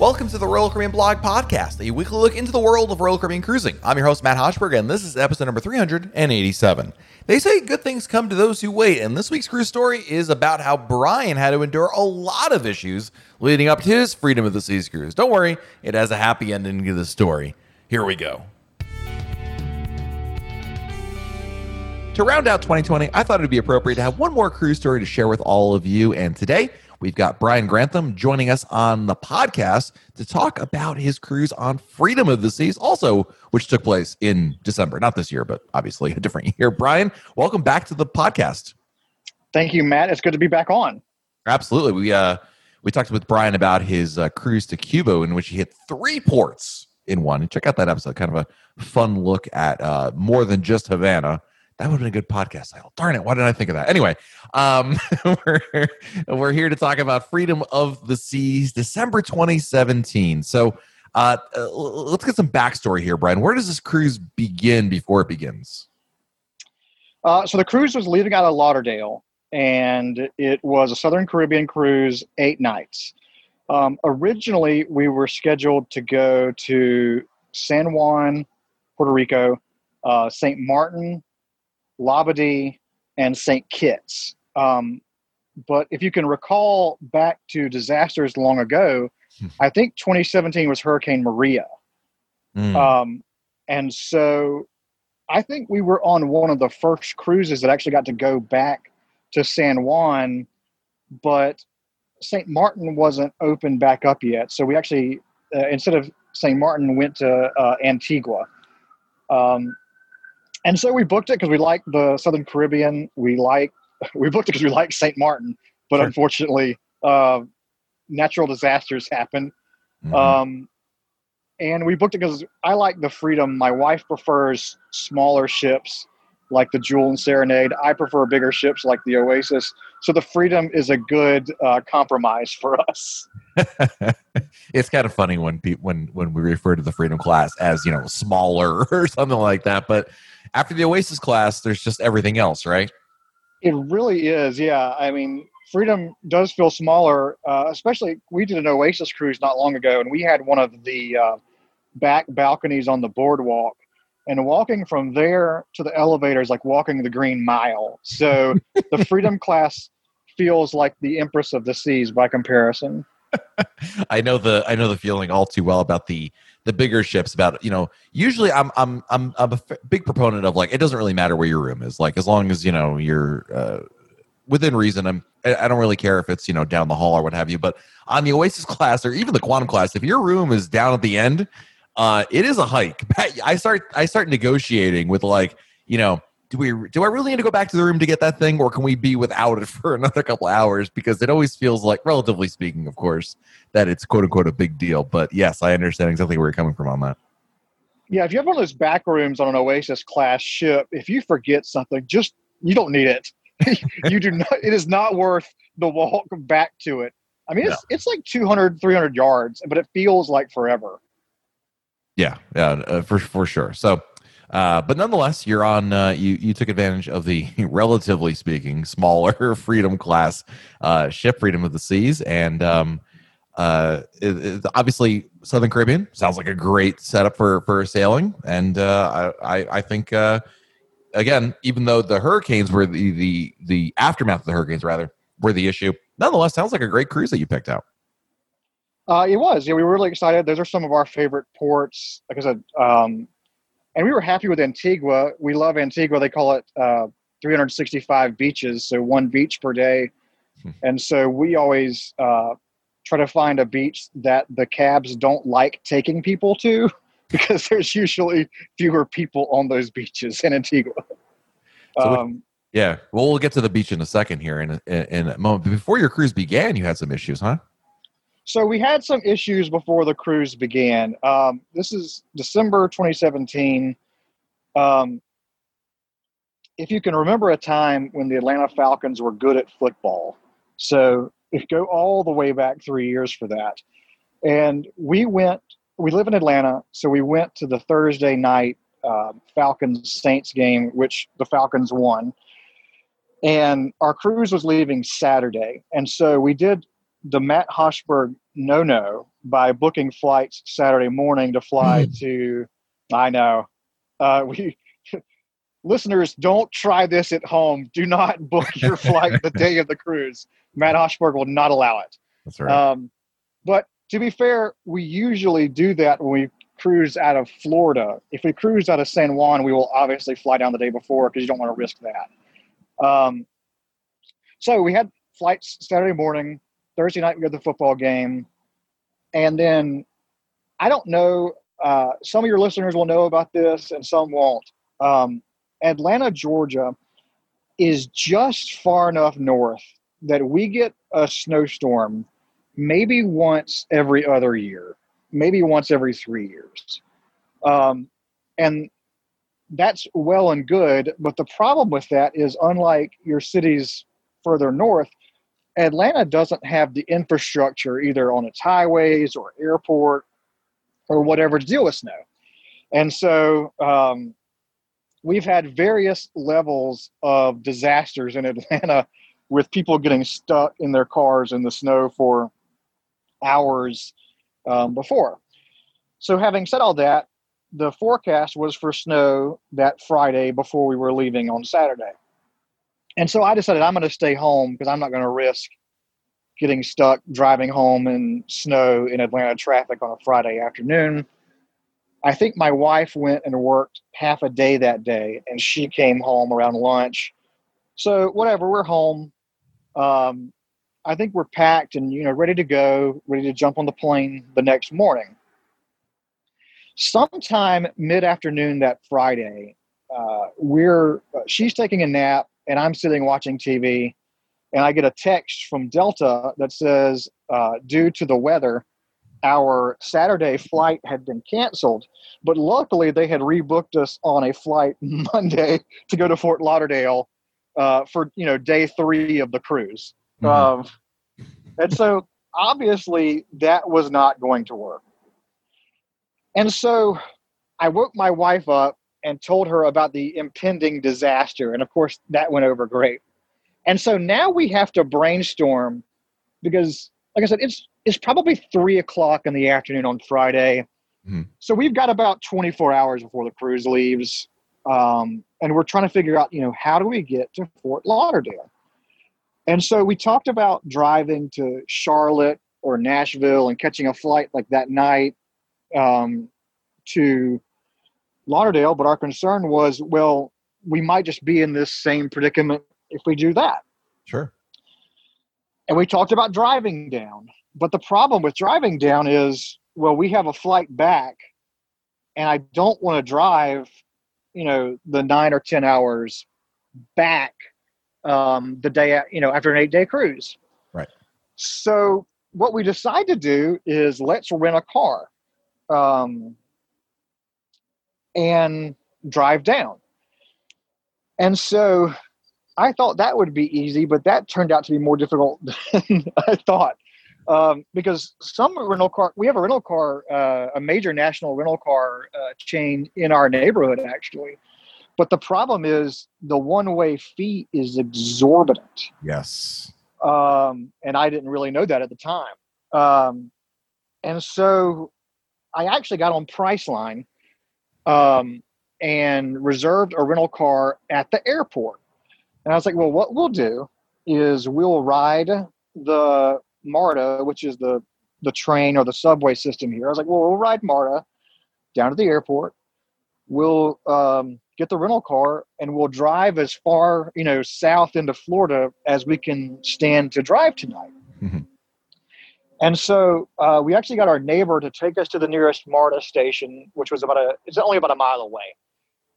Welcome to the Royal Caribbean Blog Podcast, a weekly look into the world of Royal Caribbean cruising. I'm your host, Matt Hochberg, and this is episode number 387. They say good things come to those who wait, and this week's cruise story is about how Brian had to endure a lot of issues leading up to his Freedom of the Seas cruise. Don't worry, it has a happy ending to the story. Here we go. To round out 2020, I thought it'd be appropriate to have one more cruise story to share with all of you, and today We've got Brian Grantham joining us on the podcast to talk about his cruise on Freedom of the Seas, also which took place in December, not this year, but obviously a different year. Brian, welcome back to the podcast. Thank you, Matt. It's good to be back on. Absolutely. We uh we talked with Brian about his uh, cruise to Cuba, in which he hit three ports in one. And Check out that episode. Kind of a fun look at uh, more than just Havana that would have been a good podcast title. Darn it. Why didn't I think of that? Anyway, um, we're, we're here to talk about Freedom of the Seas, December 2017. So uh, uh, let's get some backstory here, Brian. Where does this cruise begin before it begins? Uh, so the cruise was leaving out of Lauderdale, and it was a Southern Caribbean cruise, eight nights. Um, originally, we were scheduled to go to San Juan, Puerto Rico, uh, St. Martin, Labadee, and St. Kitts. Um, but if you can recall back to disasters long ago, hmm. I think 2017 was Hurricane Maria. Mm. Um, and so I think we were on one of the first cruises that actually got to go back to San Juan, but St. Martin wasn't open back up yet. So we actually, uh, instead of St. Martin, went to uh, Antigua. Um, and so we booked it because we like the Southern Caribbean. We like we booked it because we like St. Martin, but sure. unfortunately, uh, natural disasters happen. Mm-hmm. Um, and we booked it because I like the freedom. My wife prefers smaller ships like the Jewel and Serenade. I prefer bigger ships like the Oasis. So the Freedom is a good uh, compromise for us. it's kind of funny when people when when we refer to the Freedom class as you know smaller or something like that, but after the Oasis class, there's just everything else, right? It really is. Yeah. I mean, Freedom does feel smaller, uh, especially we did an Oasis cruise not long ago, and we had one of the uh, back balconies on the boardwalk. And walking from there to the elevator is like walking the Green Mile. So the Freedom class feels like the Empress of the Seas by comparison. I know the I know the feeling all too well about the the bigger ships about you know usually i'm i'm i'm, I'm a f- big proponent of like it doesn't really matter where your room is like as long as you know you're uh, within reason i'm i don't really care if it's you know down the hall or what have you but on the oasis class or even the quantum class if your room is down at the end uh it is a hike i start i start negotiating with like you know do we do I really need to go back to the room to get that thing, or can we be without it for another couple hours? Because it always feels like, relatively speaking, of course, that it's quote unquote a big deal. But yes, I understand exactly where you're coming from on that. Yeah, if you have one of those back rooms on an Oasis class ship, if you forget something, just you don't need it. you do not. It is not worth the walk back to it. I mean, it's no. it's like 200, 300 yards, but it feels like forever. Yeah, yeah, uh, for for sure. So uh, but nonetheless, you're on. Uh, you you took advantage of the relatively speaking smaller Freedom class uh, ship, Freedom of the Seas, and um, uh, it, it, obviously Southern Caribbean sounds like a great setup for for sailing. And uh, I I think uh, again, even though the hurricanes were the the the aftermath of the hurricanes rather were the issue, nonetheless, sounds like a great cruise that you picked out. Uh, it was. Yeah, we were really excited. Those are some of our favorite ports. Like I said, um, and we were happy with Antigua. We love Antigua. They call it uh, 365 beaches, so one beach per day. Hmm. And so we always uh, try to find a beach that the cabs don't like taking people to because there's usually fewer people on those beaches in Antigua. So um, yeah, well, we'll get to the beach in a second here in a, in a moment. But before your cruise began, you had some issues, huh? So we had some issues before the cruise began. Um, this is December 2017. Um, if you can remember a time when the Atlanta Falcons were good at football, so if go all the way back three years for that. And we went. We live in Atlanta, so we went to the Thursday night uh, Falcons Saints game, which the Falcons won. And our cruise was leaving Saturday, and so we did the Matt Hochberg no no by booking flights Saturday morning to fly Hmm. to. I know. Uh, we listeners don't try this at home. Do not book your flight the day of the cruise. Matt Hochberg will not allow it. That's right. Um, but to be fair, we usually do that when we cruise out of Florida. If we cruise out of San Juan, we will obviously fly down the day before because you don't want to risk that. Um, so we had flights Saturday morning. Thursday night we had the football game, and then I don't know. Uh, some of your listeners will know about this, and some won't. Um, Atlanta, Georgia, is just far enough north that we get a snowstorm maybe once every other year, maybe once every three years. Um, and that's well and good. But the problem with that is, unlike your cities further north, Atlanta doesn't have the infrastructure either on its highways or airport or whatever to deal with snow. And so um, we've had various levels of disasters in Atlanta with people getting stuck in their cars in the snow for hours um, before. So, having said all that, the forecast was for snow that Friday before we were leaving on Saturday. And so I decided I'm going to stay home because I'm not going to risk getting stuck driving home in snow in Atlanta traffic on a Friday afternoon. I think my wife went and worked half a day that day and she came home around lunch. So, whatever, we're home. Um, I think we're packed and you know ready to go, ready to jump on the plane the next morning. Sometime mid afternoon that Friday, uh, we're uh, she's taking a nap and I'm sitting watching TV, and I get a text from Delta that says, uh, due to the weather, our Saturday flight had been canceled, but luckily they had rebooked us on a flight Monday to go to Fort Lauderdale uh, for you know day three of the cruise. Mhm. Um, and so obviously that was not going to work. And so I woke my wife up and told her about the impending disaster. And of course, that went over great. And so now we have to brainstorm because, like I said, it's it's probably three o'clock in the afternoon on Friday. Mhm. So we've got about 24 hours before the cruise leaves. Um, and we're trying to figure out, you know, how do we get to Fort Lauderdale? And so we talked about driving to Charlotte or Nashville and catching a flight like that night um, to Lauderdale. But our concern was, well, we might just be in this same predicament if we do that. Sure. And we talked about driving down. But the problem with driving down is, well, we have a flight back, and I don't want to drive, you know, the nine or 10 hours back um, the day, you know, after an eight day cruise. Right. So what we decide to do is let's rent a car um, and drive down. And so I thought that would be easy, but that turned out to be more difficult than I thought. Um, because some rental car, we have a rental car, uh, a major national rental car uh, chain in our neighborhood, actually. But the problem is the one way fee is exorbitant. Yes. Um, and I didn't really know that at the time. Um, and so I actually got on Priceline um, and reserved a rental car at the airport. And I was like, well, what we'll do is we'll ride the MARTA, which is the the train or the subway system here. I was like, well, we'll ride MARTA down to the airport. We'll um, get the rental car and we'll drive as far, you know, south into Florida as we can stand to drive tonight. Mhm. And so uh, we actually got our neighbor to take us to the nearest MARTA station, which was about a, it's only about a mile away.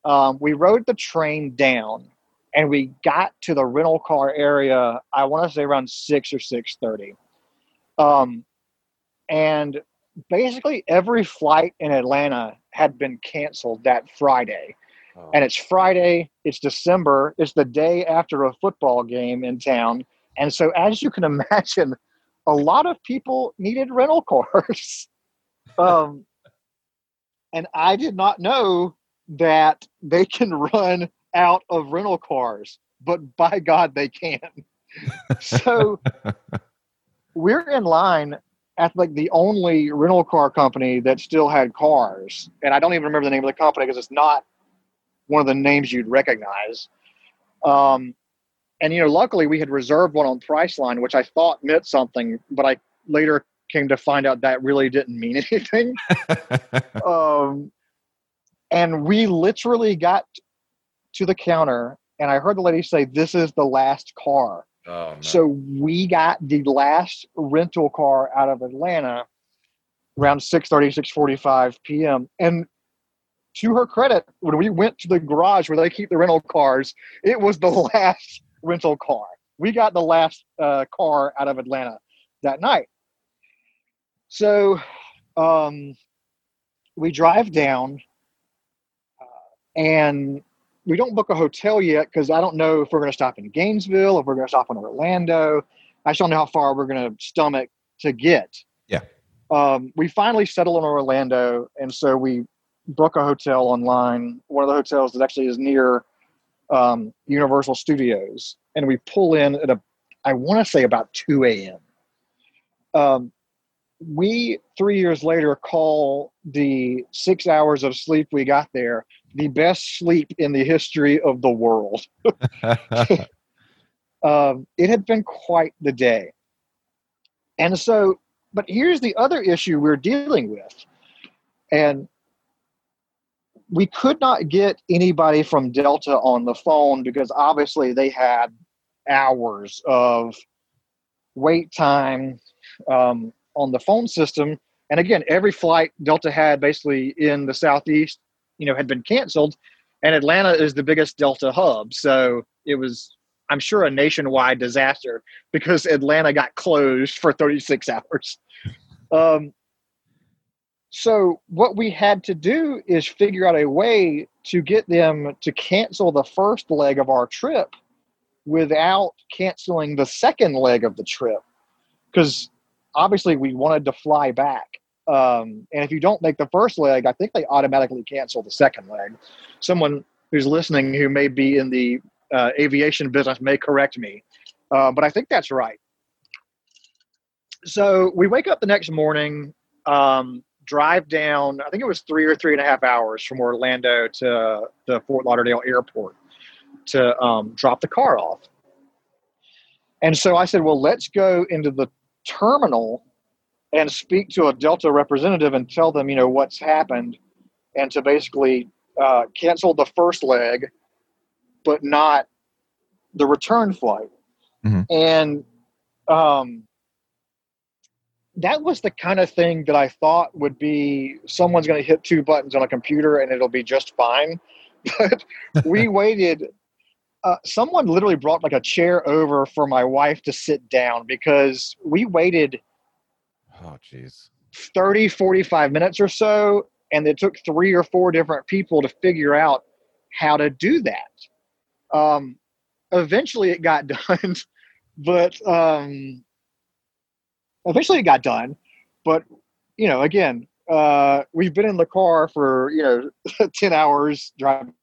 Um, we rode the train down and we got to the rental car area, I want to say around 6 or 6.30. Um, and basically every flight in Atlanta had been canceled that Friday. And it's Friday, it's December, it's the day after a football game in town. And so, as you can imagine, a lot of people needed rental cars. um, and I did not know that they can run out of rental cars, but by God, they can. so we're in line at like the only rental car company that still had cars, and I don't even remember the name of the company because it's not one of the names you'd recognize. Um, and you know, luckily we had reserved one on Priceline, which I thought meant something, but I later came to find out that really didn't mean anything. um, and we literally got to the counter, and I heard the lady say, "This is the last car." Oh, no. So we got the last rental car out of Atlanta around 6:30, 6:45 p.m. And to her credit, when we went to the garage where they keep the rental cars, it was the last rental car. We got the last uh, car out of Atlanta that night. So um, we drive down, uh, and we don't book a hotel yet because I don't know if we're going to stop in Gainesville, if we're going to stop in Orlando. I just don't know how far we're going to stomach to get. Yeah. Um, we finally settle in Orlando, and so we book a hotel online. One of the hotels that actually is near um, Universal Studios, and we pull in at a, I want to say about two a.m. Um, we three years later call the six hours of sleep we got there the best sleep in the history of the world. um, it had been quite the day. And so, but here's the other issue we're dealing with. And we could not get anybody from Delta on the phone because obviously they had hours of wait time um, on the phone system. And again, every flight Delta had basically in the Southeast you know had been canceled. And atlanta is the biggest delta hub. So it was i'm sure a nationwide disaster because atlanta got closed for 36 hours. Um, so what we had to do is figure out a way to get them to cancel the first leg of our trip without canceling the second leg of the trip because obviously we wanted to fly back um, and if you don't make the first leg, I think they automatically cancel the second leg. Someone who's listening who may be in the uh, aviation business may correct me, uh, but I think that's right. So we wake up the next morning, um, drive down, I think it was three or three and a half hours from Orlando to the Fort Lauderdale airport to um, drop the car off. And so I said, well, let's go into the terminal and speak to a Delta representative and tell them, you know, what's happened, and to basically uh, cancel the first leg, but not the return flight. Mm-hmm. And um, that was the kind of thing that I thought would be someone's going to hit two buttons on a computer and it'll be just fine. But we waited. Uh, someone literally brought like a chair over for my wife to sit down because we waited Oh, jeez. 30, 45 minutes or so. And it took three or four different people to figure out how to do that. Um, eventually it got done, but um, eventually it got done. But, you know, again, uh, we've been in the car for, you know, 10 hours driving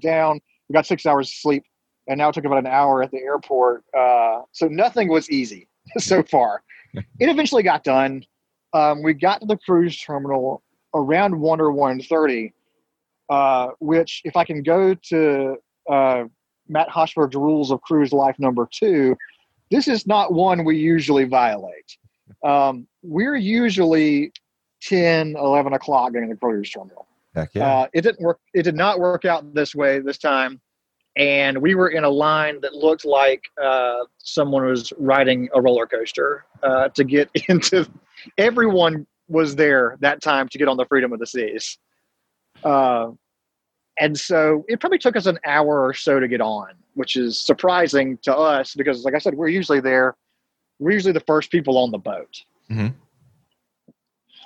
down. We got six hours of sleep and now it took about an hour at the airport. Uh, so nothing was easy so far it eventually got done. Um, we got to the cruise terminal around one or one thirty, uh, which if I can go to uh, Matt Hochberg's rules of cruise life number two, this is not one we usually violate. Um, we're usually 10, 11 o'clock getting the cruise terminal. Heck yeah. Uh, it didn't work. It did not work out this way this time and we were in a line that looked like uh, someone was riding a roller coaster uh, to get into. Everyone was there that time to get on the Freedom of the Seas, uh, and so it probably took us an hour or so to get on, which is surprising to us because, like I said, we're usually there. We're usually the first people on the boat. Mm-hmm.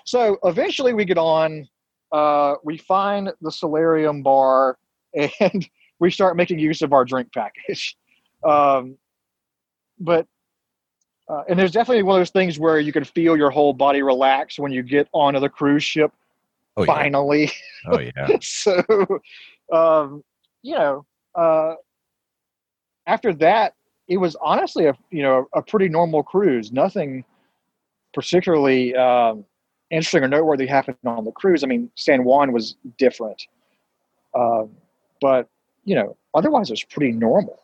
So eventually, we get on. Uh, we find the Solarium bar and we start making use of our drink package. Um, but uh, and there's definitely one of those things where you can feel your whole body relax when you get onto the cruise ship. Oh, finally. Yeah. Oh yeah. so, um, you know, uh, after that, it was honestly a you know a pretty normal cruise. Nothing, particularly um, interesting or noteworthy happened on the cruise. I mean, San Juan was different, um, but you know, otherwise it was pretty normal.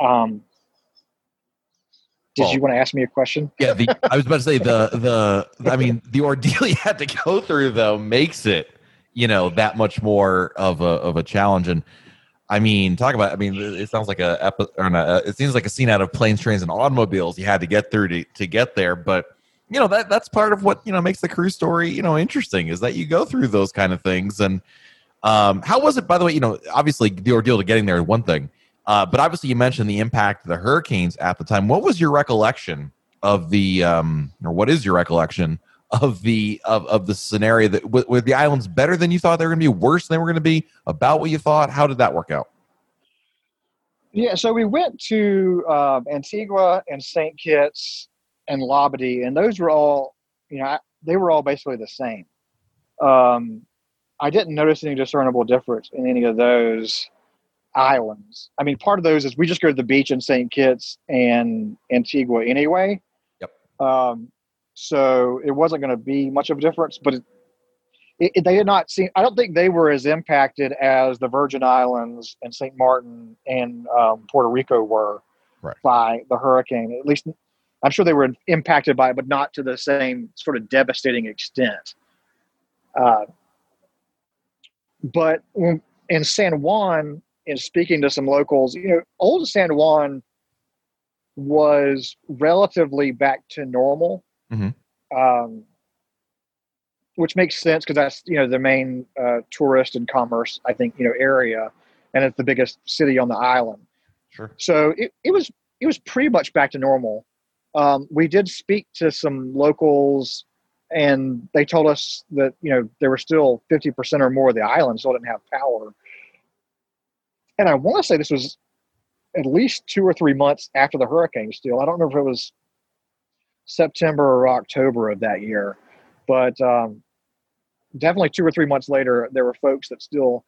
Um, did well, you want to ask me a question? Yeah, the, I was about to say the the I mean the ordeal you had to go through though makes it you know that much more of a of a challenge and I mean, talk about. I mean, it sounds like a, or a. It seems like a scene out of planes, trains, and automobiles. You had to get through to, to get there, but you know that that's part of what you know makes the crew story you know interesting is that you go through those kind of things. And um, how was it? By the way, you know, obviously the ordeal to getting there is one thing, uh, but obviously you mentioned the impact of the hurricanes at the time. What was your recollection of the, um, or what is your recollection of the of, of the scenario that were the islands better than you thought they were going to be worse than they were going to be about what you thought? How did that work out? Yeah so we went to um, antigua and st kitts and labadee and those were all you know they were all basically the same. Um, i didn't notice any discernible difference in any of those islands. I mean part of those is we just go to the beach in st kitts and antigua anyway. Yep. Um, so it wasn't going to be much of a difference. But it, it, they had not seen. I don't think they were as impacted as the Virgin Islands and Saint Martin and um, Puerto Rico were right. by the hurricane. At least I'm sure they were impacted by it, but not to the same sort of devastating extent. Uh, but in San Juan, in speaking to some locals, you know, old San Juan was relatively back to normal mm-hmm. um, which makes sense because that's you know the main uh, tourist and commerce I think you know area, and it's the biggest city on the island. Sure. So it, it was it was pretty much back to normal. Um, we did speak to some locals, and they told us that you know there were still fifty percent or more of the island still didn't have power. And I want to say this was at least two or three months after the hurricane. Still, I don't know if it was September or October of that year. But um, definitely two or three months later, there were folks that still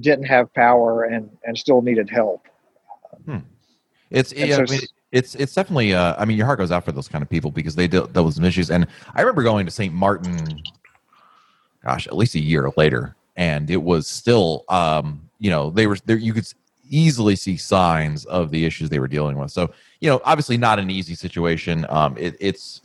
didn't have power and, and still needed help. Hmm. It's yeah, so, I mean, it's it's definitely. Uh, I mean, your heart goes out for those kind of people because they dealt with some issues. And I remember going to St. Martin, gosh, at least a year later, and it was still, um, you know, they were there. You could easily see signs of the issues they were dealing with. So, you know, obviously not an easy situation. Um, it, it's,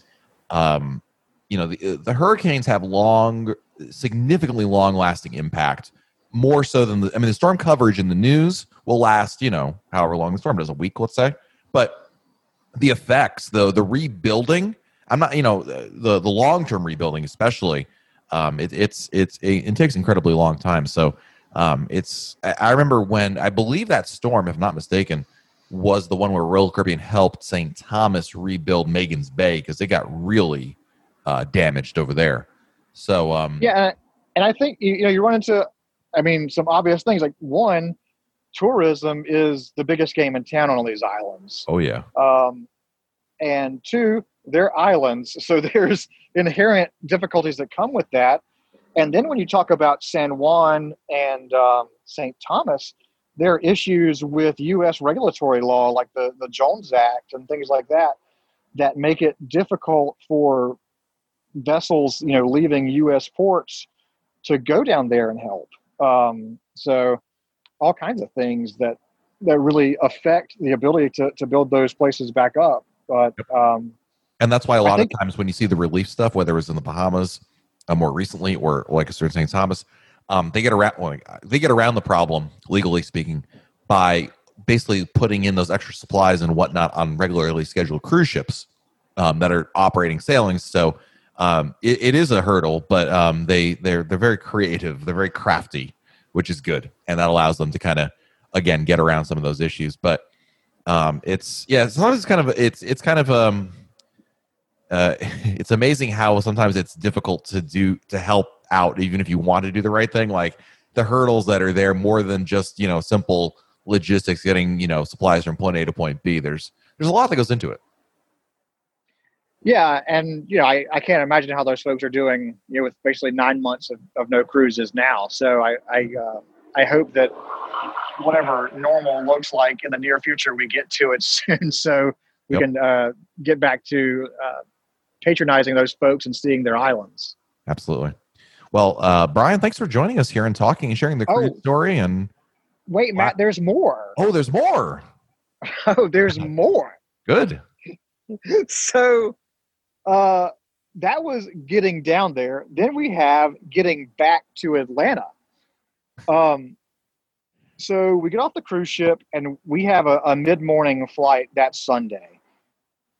um, you know, the, the hurricanes have long, significantly long lasting impact, more so than the, I mean, the storm coverage in the news will last, you know, however long the storm does, a week, let's say. But the effects, the the rebuilding, I'm not, you know, the the long term rebuilding, especially, um, it, it's it's it takes incredibly long time. So um, it's I remember when I believe that storm, if not mistaken, was the one where Royal Caribbean helped St. Thomas rebuild Magens Bay because they got really uh, damaged over there. So um, yeah, and I think you know you run into, I mean, some obvious things like one, tourism is the biggest game in town on all these islands. Oh yeah. Um, and two, they're islands, so there's inherent difficulties that come with that. And then when you talk about San Juan and um, St. Thomas, there are issues with U.S. regulatory law, like the, the Jones Act and things like that, that make it difficult for vessels, you know, leaving U.S. ports to go down there and help. Um, so, all kinds of things that that really affect the ability to, to build those places back up. But um, and that's why a lot think, of times when you see the relief stuff, whether it was in the Bahamas uh, more recently, or like a certain St. Thomas, um, they get around well, they get around the problem legally speaking by basically putting in those extra supplies and whatnot on regularly scheduled cruise ships um, that are operating sailings. So um, it, it is a hurdle, but um, they they're they're very creative, they're very crafty, which is good, and that allows them to kind of again get around some of those issues. But um, it's yeah, sometimes it's kind of it's it's kind of um uh, it's amazing how sometimes it's difficult to do to help out even if you want to do the right thing like the hurdles that are there more than just you know simple logistics getting you know supplies from point a to point b. There's there's a lot that goes into it. Yeah and you know i, I can't imagine how those folks are doing you know with basically nine months of, of no cruises now. So i i uh, i hope that whatever normal looks like in the near future we get to it soon so we yep. can uh, get back to uh, patronizing those folks and seeing their islands. Absolutely. Well, uh, Brian, thanks for joining us here and talking and sharing the cruise Oh. story. And Wait, Wow. Matt, there's more. oh, there's more. Oh, there's more. Good. so uh, that was getting down there. Then we have getting back to Atlanta. Um, so we get off the cruise ship and we have a, a mid morning flight that Sunday.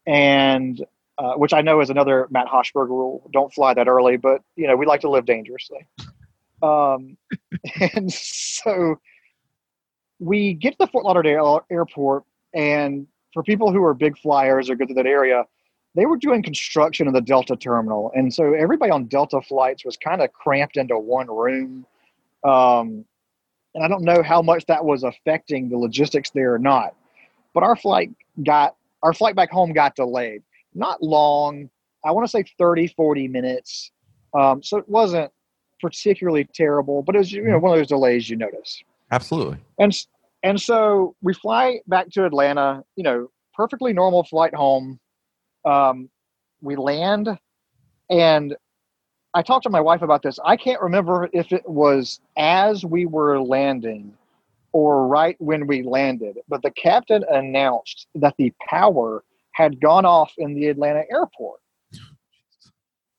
And uh, which I know is another Matt Hochberg rule. Don't fly that early, but you know, we like to live dangerously. Um, and so we get to the Fort Lauderdale airport and for people who are big flyers or go to that area, they were doing construction in the Delta terminal, and so everybody on Delta flights was kind of cramped into one room. Um, and I don't know how much that was affecting the logistics there or not, but our flight got our flight back home got delayed. Not long. I want to say 30, 40 minutes. Um, so it wasn't particularly terrible, but it was you know one of those delays you notice. Absolutely. And and so we fly back to Atlanta. You know, perfectly normal flight home. Um, we land, and I talked to my wife about this. I can't remember if it was as we were landing or right when we landed, but the captain announced that the power had gone off in the Atlanta airport.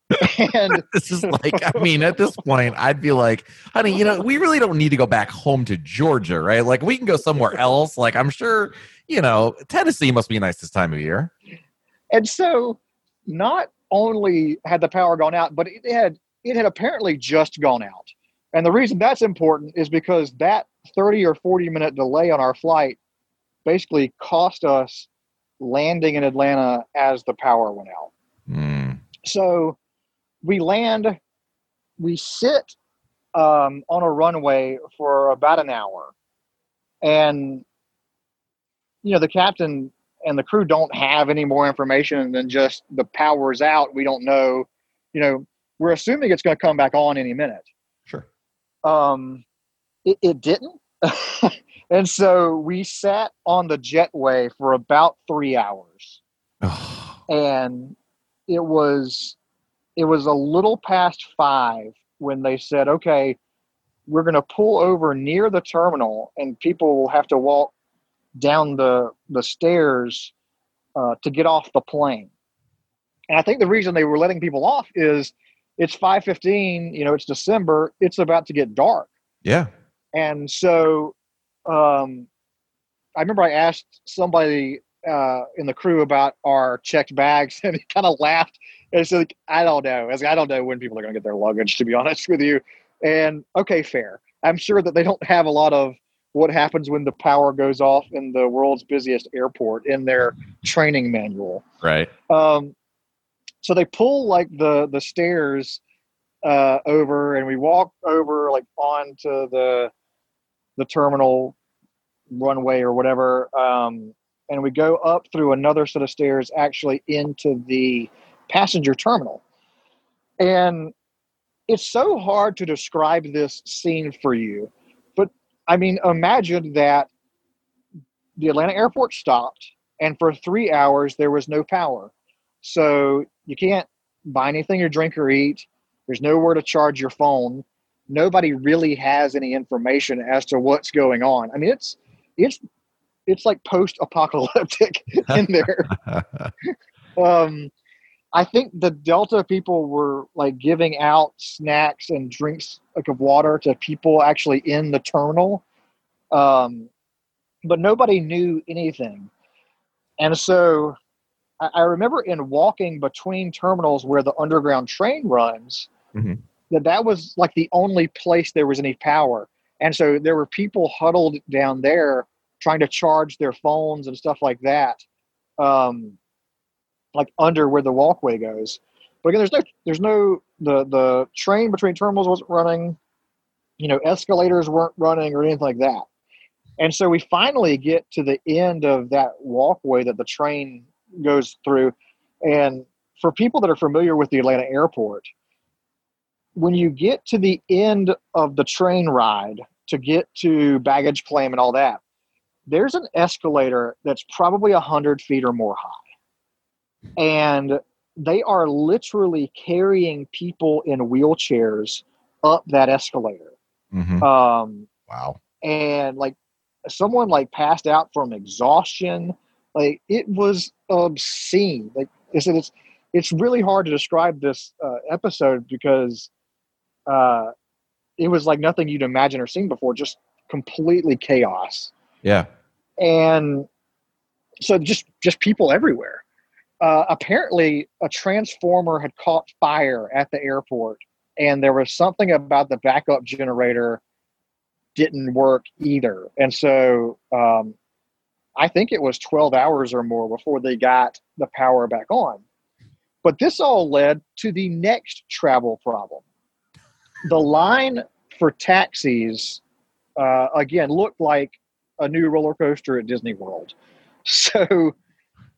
and This is like, I mean, at this point, I'd be like, honey, you know, we really don't need to go back home to Georgia, right? Like, we can go somewhere else. Like, I'm sure, you know, Tennessee must be nice this time of year. And so, not only had the power gone out, but it had it had apparently just gone out. And the reason that's important is because that 30 or 40 minute delay on our flight basically cost us landing in Atlanta as the power went out. Mm. So we land, we sit um, on a runway for about an hour. And, you know, the captain and the crew don't have any more information than just the power's out. We don't know, you know, we're assuming it's going to come back on any minute. Sure. Um, it, it didn't. and so we sat on the jetway for about three hours. And it was it was a little past five when they said okay we're going to pull over near the terminal and people will have to walk down the the stairs uh, to get off the plane. And i think the reason they were letting people off is it's 5.15 you know it's december it's about to get dark. Yeah. and so um, I remember I asked somebody uh, in the crew about our checked bags, and he kind of laughed and said, like, "I don't know. I, like, I don't know when people are going to get their luggage, to be honest with you." And okay, fair. I'm sure that they don't have a lot of what happens when the power goes off in the world's busiest airport in their training manual. Right. Um, so they pull like the the stairs uh, over, and we walk over like onto the the terminal runway or whatever, um, and we go up through another set of stairs actually into the passenger terminal. And it's so hard to describe this scene for you, but I mean, imagine that the Atlanta airport stopped, and for three hours there was no power. So you can't buy anything or drink or eat. There's nowhere to charge your phone. Nobody really has any information as to what's going on. I mean, it's it's it's like post-apocalyptic in there. um, I think the Delta people were like giving out snacks and drinks like of water to people actually in the terminal, um, but nobody knew anything. And so I, I remember in walking between terminals where the underground train runs, Mhm. That that was like the only place there was any power. And so there were people huddled down there trying to charge their phones and stuff like that, um, like under where the walkway goes. But again, there's no, there's no the the train between terminals wasn't running. You know, escalators weren't running or anything like that. And so we finally get to the end of that walkway that the train goes through. And for people that are familiar with the Atlanta airport, when you get to the end of the train ride to get to baggage claim and all that, there's an escalator that's probably 100 feet or more high. And they are literally carrying people in wheelchairs up that escalator. Mhm. Um, Wow. and like someone like passed out from exhaustion. Like it was obscene. Like I said, it's it's really hard to describe this uh, episode because uh, it was like nothing you'd imagine or seen before. Just completely chaos Yeah. and so just just people everywhere. Uh, apparently, a transformer had caught fire at the airport, and there was something about the backup generator didn't work either. And so, um, I think it was twelve hours or more before they got the power back on. But this all led to the next travel problem. The line for taxis uh, again looked like a new roller coaster at Disney World. So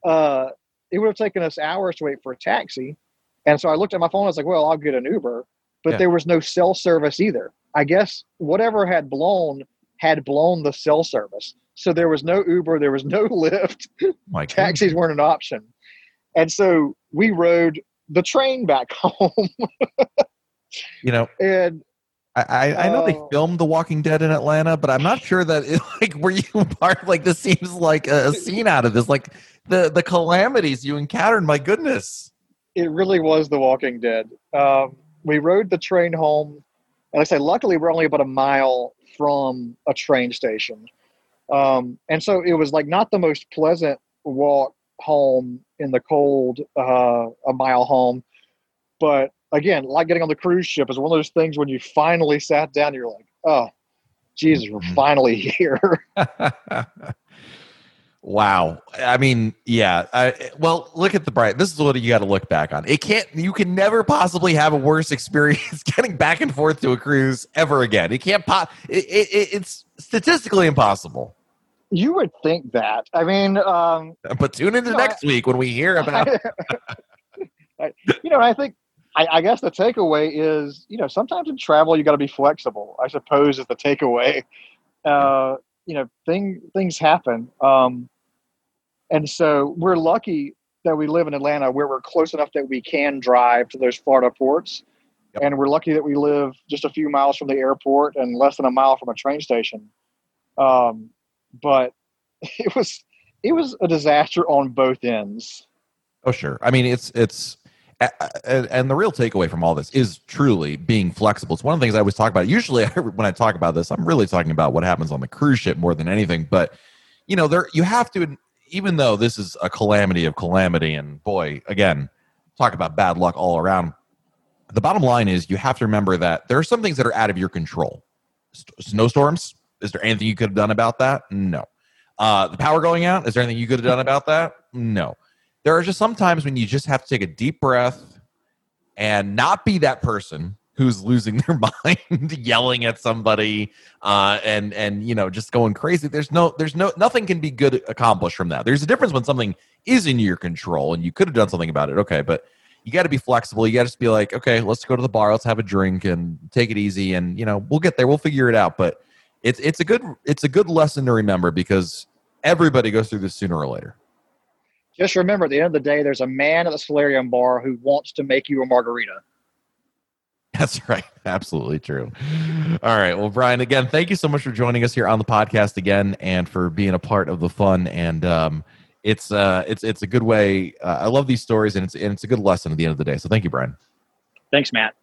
uh, it would have taken us hours to wait for a taxi. And so I looked at my phone. I was like, well, I'll get an Uber. But Yeah. there was no cell service either. I guess whatever had blown had blown the cell service. So there was no Uber, there was no Lyft. My. Taxis weren't an option. And so we rode the train back home. You know, and I, I, I know they Oh. filmed The Walking Dead in Atlanta, but I'm not sure that it, like were you part like this seems like a, a scene out of this. Like the the calamities you encountered, my goodness. it really was The Walking Dead. Um, we rode the train home, and I say, luckily, we're only about a mile from a train station, um, and so it was like not the most pleasant walk home in the cold, uh, a mile home, but again, like getting on the cruise ship is one of those things when you finally sat down, you're like, oh, Jesus, we're Mhm. finally here. wow. I mean, yeah. I, well, look at the bright. This is what you got to look back on. It can't. You can never possibly have a worse experience getting back and forth to a cruise ever again. It can't. Po- it, it, it- it's statistically impossible. you would think that. I mean, um, But tune into next week when we hear about. I- you know, I think I, I guess the takeaway is, you know, sometimes in travel you got to be flexible. I suppose is the takeaway. Uh, you know, thing things happen, um, and so we're lucky that we live in Atlanta, where we're close enough that we can drive to those Florida ports, Yep. and we're lucky that we live just a few miles from the airport and less than a mile from a train station. Um, but it was it was a disaster on both ends. Oh, sure. I mean, it's it's and the real takeaway from all this is truly being flexible. It's one of the things I always talk about. Usually, when I talk about this, I'm really talking about what happens on the cruise ship more than anything. But you know, there you have to, even though this is a calamity of calamity, and boy, again, talk about bad luck all around. The bottom line is you have to remember that there are some things that are out of your control. Snowstorms. Is there anything you could have done about that? No. Uh, the power going out. Is there anything you could have done about that? No there are just some times when you just have to take a deep breath and not be that person who's losing their mind yelling at somebody uh, and and you know just going crazy. There's no there's no nothing can be good accomplished from that. There's a difference when something is in your control and you could have done something about it. Okay but you got to be flexible. You got to just be like okay let's go to the bar. Let's have a drink and take it easy and you know we'll get there. We'll figure it out. But it's it's a good it's a good lesson to remember because everybody goes through this sooner or later Just remember, at the end of the day, there's a man at the solarium bar who wants to make you a margarita. That's right. Absolutely true. All right. Well, Brian, again, thank you so much for joining us here on the podcast again and for being a part of the fun. And um, it's uh, it's it's a good way. Uh, I love these stories, and it's and it's a good lesson at the end of the day. So thank you, Brian. Thanks, Matt.